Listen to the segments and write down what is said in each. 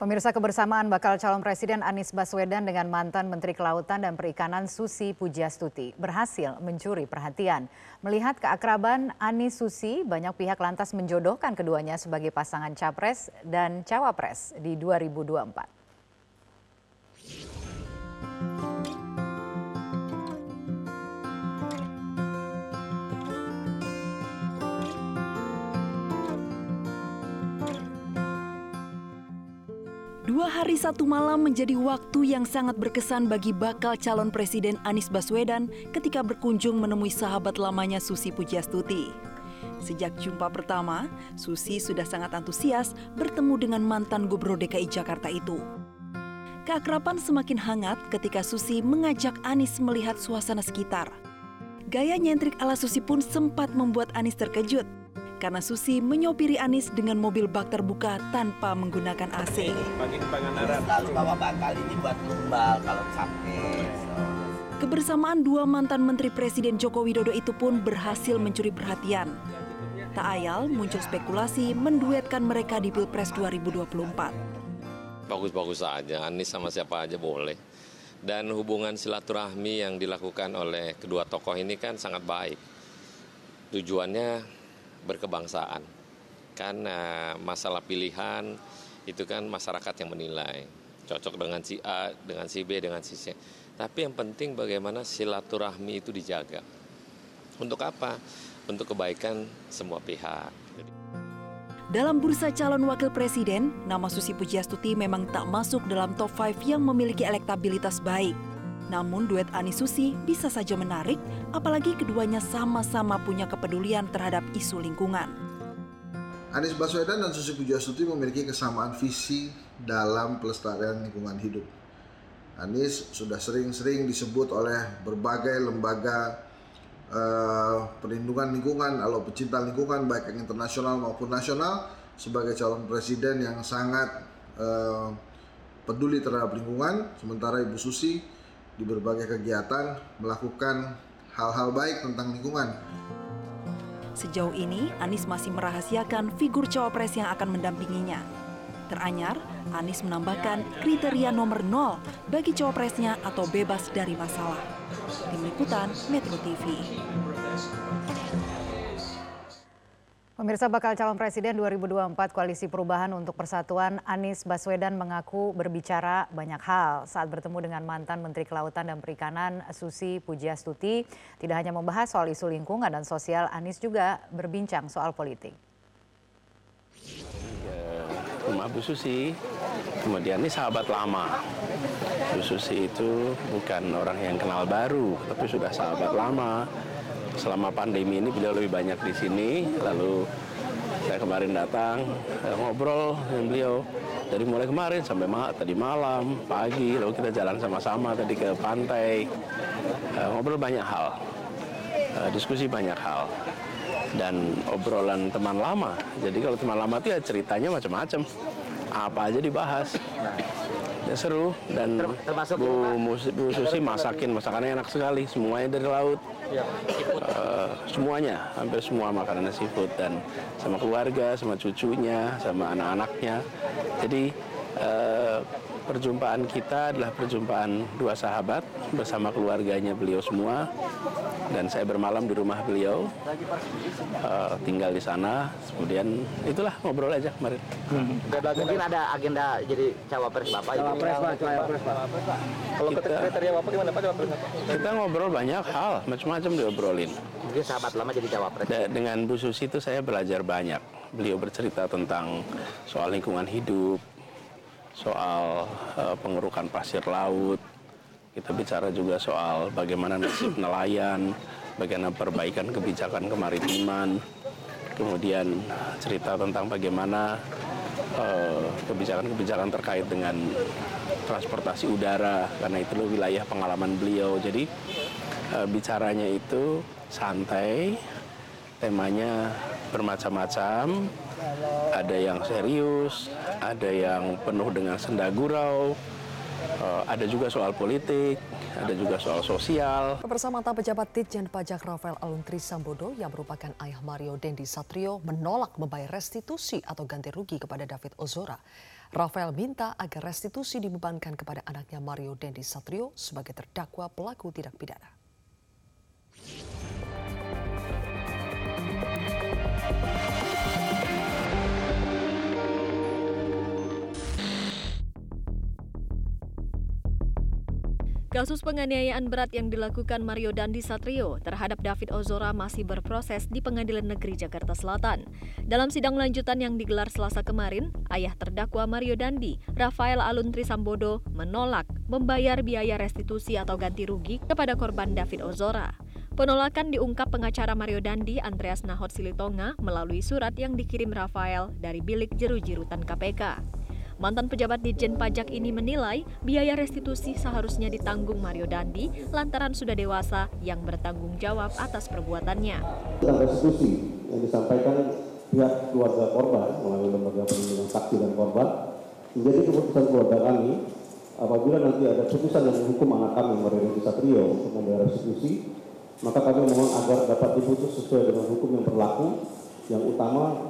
Pemirsa kebersamaan bakal calon Presiden Anies Baswedan dengan mantan Menteri Kelautan dan Perikanan Susi Pujiastuti berhasil mencuri perhatian. Melihat keakraban Anies Susi, banyak pihak lantas menjodohkan keduanya sebagai pasangan capres dan cawapres di 2024. Dua hari satu malam menjadi waktu yang sangat berkesan bagi bakal calon Presiden Anies Baswedan ketika berkunjung menemui sahabat lamanya Susi Pujiastuti. Sejak jumpa pertama, Susi sudah sangat antusias bertemu dengan mantan Gubernur DKI Jakarta itu. Keakraban semakin hangat ketika Susi mengajak Anies melihat suasana sekitar. Gaya nyentrik ala Susi pun sempat membuat Anies terkejut karena Susi menyopiri Anis dengan mobil bak terbuka tanpa menggunakan AC. Bagi Pangandaran. Lalu bawa bakal ini buat tumbal kalau capek. Kebersamaan dua mantan Menteri Presiden Joko Widodo itu pun berhasil mencuri perhatian. Tak ayal muncul spekulasi menduetkan mereka di Pilpres 2024. Bagus-bagus saja, Anies sama siapa aja boleh. Dan hubungan silaturahmi yang dilakukan oleh kedua tokoh ini kan sangat baik. Tujuannya berkebangsaan. Karena masalah pilihan itu kan masyarakat yang menilai. Cocok dengan si A, dengan si B, dengan si C. Tapi yang penting bagaimana silaturahmi itu dijaga. Untuk apa? Untuk kebaikan semua pihak. Dalam bursa calon wakil presiden, nama Susi Pujiastuti memang tak masuk dalam top 5 yang memiliki elektabilitas baik. Namun duet Ani Susi bisa saja menarik, apalagi keduanya sama-sama punya kepedulian terhadap isu lingkungan. Anies Baswedan dan Susi Pujiastuti memiliki kesamaan visi dalam pelestarian lingkungan hidup. Anies sudah sering-sering disebut oleh berbagai lembaga uh, perlindungan lingkungan atau pecinta lingkungan baik yang internasional maupun nasional sebagai calon presiden yang sangat uh, peduli terhadap lingkungan. Sementara Ibu Susi di berbagai kegiatan melakukan hal-hal baik tentang lingkungan. Sejauh ini, Anies masih merahasiakan figur cawapres yang akan mendampinginya. Teranyar, Anies menambahkan kriteria nomor nol bagi cawapresnya atau bebas dari masalah. Tim Liputan Metro TV. Pemirsa bakal calon presiden 2024 Koalisi Perubahan untuk Persatuan Anies Baswedan mengaku berbicara banyak hal saat bertemu dengan mantan Menteri Kelautan dan Perikanan Susi Pujiastuti. Tidak hanya membahas soal isu lingkungan dan sosial, Anies juga berbincang soal politik. Rumah Bu Susi, kemudian ini sahabat lama. Bu Susi itu bukan orang yang kenal baru, tapi sudah sahabat lama selama pandemi ini beliau lebih banyak di sini. Lalu saya kemarin datang saya ngobrol dengan beliau dari mulai kemarin sampai ma tadi malam, pagi, lalu kita jalan sama-sama tadi ke pantai, uh, ngobrol banyak hal, uh, diskusi banyak hal, dan obrolan teman lama. Jadi kalau teman lama itu ya ceritanya macam-macam, apa aja dibahas. Ya, seru. Dan Termasuk Bu, Bu Susi masakin masakannya enak sekali, semuanya dari laut. Uh, semuanya, hampir semua makanan seafood. Dan sama keluarga, sama cucunya, sama anak-anaknya. Jadi uh, perjumpaan kita adalah perjumpaan dua sahabat bersama keluarganya beliau semua dan saya bermalam di rumah beliau uh, tinggal di sana. Kemudian itulah ngobrol aja kemarin. Hmm. mungkin ada agenda jadi cawapres bapak cawapres pak cawapres pak. kalau kita, kriteria bapak gimana pak cawapres? kita ngobrol banyak hal macam-macam diobrolin. Mungkin sahabat lama jadi cawapres. Dengan Bu Susi itu saya belajar banyak. Beliau bercerita tentang soal lingkungan hidup soal uh, pengerukan pasir laut, kita bicara juga soal bagaimana nasib nelayan, bagaimana perbaikan kebijakan kemaritiman, kemudian cerita tentang bagaimana eh, kebijakan-kebijakan uh, terkait dengan transportasi udara, karena itu wilayah pengalaman beliau. Jadi uh, bicaranya itu santai, temanya bermacam-macam, ada yang serius, ada yang penuh dengan senda gurau, uh, ada juga soal politik, ada juga soal sosial. Bersama mantan pejabat Ditjen Pajak Rafael Aluntri Sambodo yang merupakan ayah Mario Dendi Satrio menolak membayar restitusi atau ganti rugi kepada David Ozora. Rafael minta agar restitusi dibebankan kepada anaknya Mario Dendi Satrio sebagai terdakwa pelaku tindak pidana. Kasus penganiayaan berat yang dilakukan Mario Dandi Satrio terhadap David Ozora masih berproses di Pengadilan Negeri Jakarta Selatan. Dalam sidang lanjutan yang digelar Selasa kemarin, ayah terdakwa Mario Dandi, Rafael Alun Trisambodo, menolak membayar biaya restitusi atau ganti rugi kepada korban David Ozora. Penolakan diungkap pengacara Mario Dandi, Andreas Nahot Silitonga, melalui surat yang dikirim Rafael dari bilik jeru jirutan KPK. Mantan pejabat Ditjen Pajak ini menilai biaya restitusi seharusnya ditanggung Mario Dandi lantaran sudah dewasa yang bertanggung jawab atas perbuatannya. Restitusi yang disampaikan pihak keluarga korban melalui lembaga perlindungan saksi dan korban menjadi keputusan keluarga kami apabila nanti ada putusan yang menghukum anak kami Mario Dandi Satrio untuk membayar restitusi maka kami mohon agar dapat diputus sesuai dengan hukum yang berlaku yang utama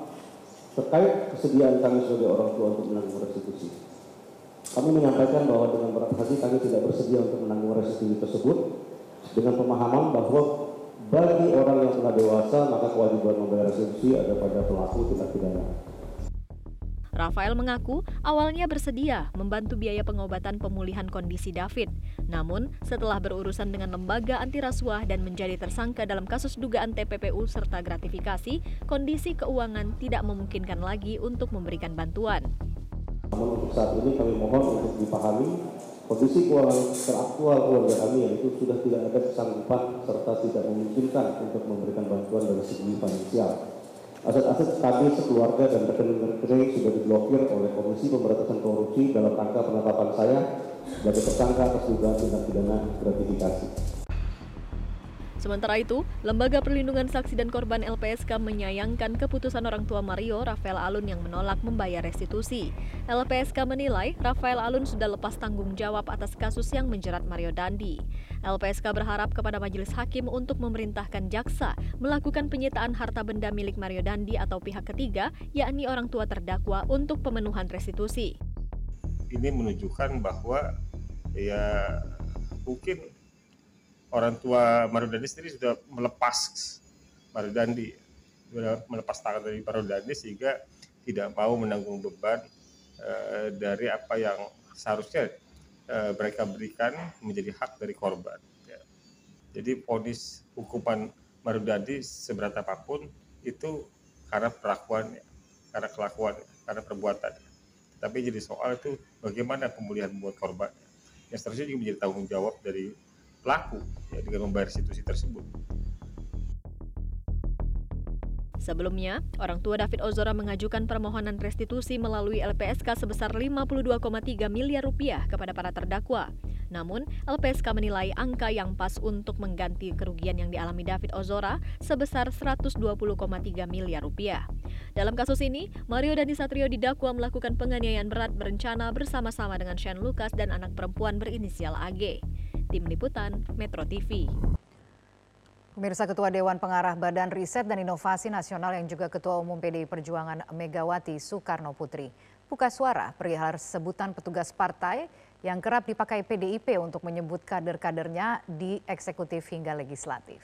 terkait kesediaan kami sebagai orang tua untuk menanggung restitusi. Kami menyampaikan bahwa dengan berat hati kami tidak bersedia untuk menanggung restitusi tersebut dengan pemahaman bahwa bagi orang yang telah dewasa maka kewajiban membayar restitusi ada pada pelaku tindak pidana. Rafael mengaku awalnya bersedia membantu biaya pengobatan pemulihan kondisi David. Namun, setelah berurusan dengan lembaga anti rasuah dan menjadi tersangka dalam kasus dugaan TPPU serta gratifikasi, kondisi keuangan tidak memungkinkan lagi untuk memberikan bantuan. Namun untuk saat ini kami mohon untuk dipahami kondisi keuangan teraktual keluarga kami yaitu sudah tidak ada kesanggupan serta tidak memungkinkan untuk memberikan bantuan dari segi finansial. Aset-aset kami sekeluarga dan rekening-rekening sudah diblokir oleh Komisi Pemberantasan Korupsi dalam rangka penetapan saya sebagai tersangka atas dugaan tindak pidana gratifikasi. Sementara itu, Lembaga Perlindungan Saksi dan Korban LPSK menyayangkan keputusan orang tua Mario, Rafael Alun yang menolak membayar restitusi. LPSK menilai Rafael Alun sudah lepas tanggung jawab atas kasus yang menjerat Mario Dandi. LPSK berharap kepada majelis hakim untuk memerintahkan jaksa melakukan penyitaan harta benda milik Mario Dandi atau pihak ketiga, yakni orang tua terdakwa untuk pemenuhan restitusi. Ini menunjukkan bahwa ya mungkin orang tua Mario Dandi sendiri sudah melepas Mario Dandi sudah melepas tangan dari Mario Dandi sehingga tidak mau menanggung beban uh, dari apa yang seharusnya uh, mereka berikan menjadi hak dari korban. Ya. Jadi ponis hukuman Mario Dandi seberat apa pun itu karena perlakuan, karena kelakuan, karena perbuatan. Tapi jadi soal itu bagaimana pemulihan buat korban. Yang seterusnya juga menjadi tanggung jawab dari pelaku ya, dengan membayar restitusi tersebut. Sebelumnya, orang tua David Ozora mengajukan permohonan restitusi melalui LPSK sebesar 52,3 miliar rupiah kepada para terdakwa. Namun, LPSK menilai angka yang pas untuk mengganti kerugian yang dialami David Ozora sebesar 120,3 miliar rupiah. Dalam kasus ini, Mario Dandi Satrio didakwa melakukan penganiayaan berat berencana bersama-sama dengan Shane Lucas dan anak perempuan berinisial AG. Tim Liputan Metro TV. Pemirsa Ketua Dewan Pengarah Badan Riset dan Inovasi Nasional yang juga Ketua Umum PDI Perjuangan Megawati Soekarno Putri buka suara perihal sebutan petugas partai yang kerap dipakai PDIP untuk menyebut kader-kadernya di eksekutif hingga legislatif.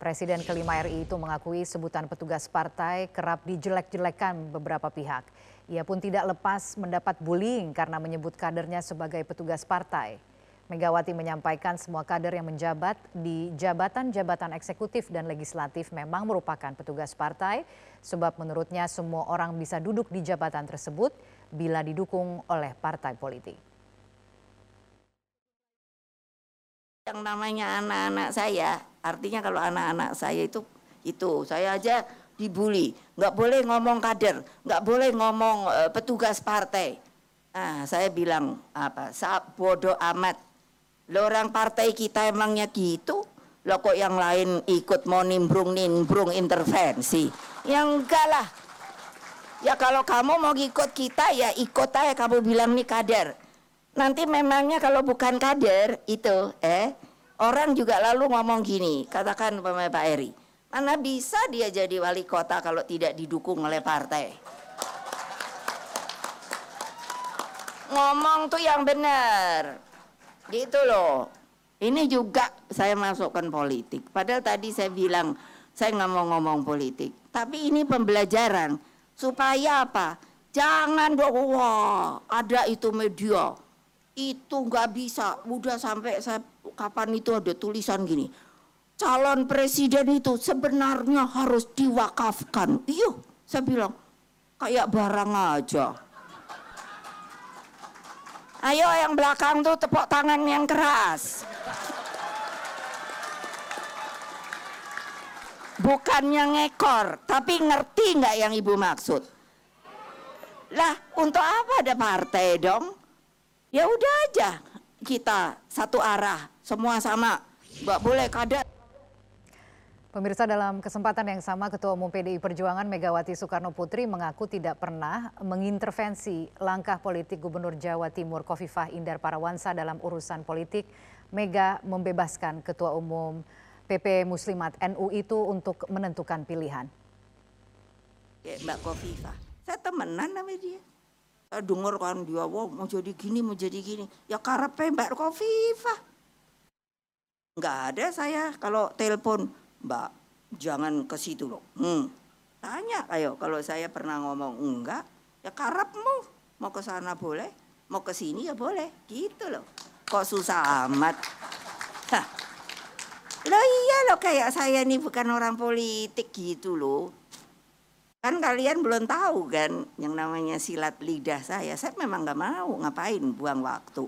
Presiden kelima RI itu mengakui sebutan petugas partai kerap dijelek-jelekan beberapa pihak. Ia pun tidak lepas mendapat bullying karena menyebut kadernya sebagai petugas partai. Megawati menyampaikan semua kader yang menjabat di jabatan-jabatan eksekutif dan legislatif memang merupakan petugas partai, sebab menurutnya semua orang bisa duduk di jabatan tersebut bila didukung oleh partai politik. Yang namanya anak-anak saya, artinya kalau anak-anak saya itu itu saya aja dibully, nggak boleh ngomong kader, nggak boleh ngomong uh, petugas partai. Nah, saya bilang apa? Bodoh amat Lo orang partai kita emangnya gitu? Lo kok yang lain ikut mau nimbrung-nimbrung intervensi? Yang enggak lah. Ya kalau kamu mau ikut kita ya ikut aja kamu bilang nih kader. Nanti memangnya kalau bukan kader itu eh orang juga lalu ngomong gini, katakan Pak Eri. Mana bisa dia jadi wali kota kalau tidak didukung oleh partai? ngomong tuh yang benar. Gitu loh. Ini juga saya masukkan politik. Padahal tadi saya bilang saya nggak mau ngomong politik. Tapi ini pembelajaran supaya apa? Jangan dong, wah ada itu media. Itu nggak bisa. Udah sampai saya, kapan itu ada tulisan gini. Calon presiden itu sebenarnya harus diwakafkan. Iya, saya bilang kayak barang aja. Ayo yang belakang tuh tepuk tangan yang keras. Bukannya ngekor, tapi ngerti nggak yang ibu maksud? Lah, untuk apa ada partai dong? Ya udah aja kita satu arah, semua sama. Nggak boleh kader. Pemirsa dalam kesempatan yang sama Ketua Umum PDI Perjuangan Megawati Soekarno Putri mengaku tidak pernah mengintervensi langkah politik Gubernur Jawa Timur Kofifah Indar Parawansa dalam urusan politik. Mega membebaskan Ketua Umum PP Muslimat NU itu untuk menentukan pilihan. Mbak Kofifah, saya temenan sama dia. Saya dengar kan dia, wow, mau jadi gini, mau jadi gini. Ya karepe Mbak Kofifah. Enggak ada saya kalau telepon, Mbak, jangan ke situ loh. Hmm. Tanya ayo kalau saya pernah ngomong enggak, ya karepmu. Mau ke sana boleh, mau ke sini ya boleh. Gitu loh. Kok susah amat. Hah. Loh iya loh kayak saya nih bukan orang politik gitu loh. Kan kalian belum tahu kan yang namanya silat lidah saya. Saya memang nggak mau ngapain buang waktu.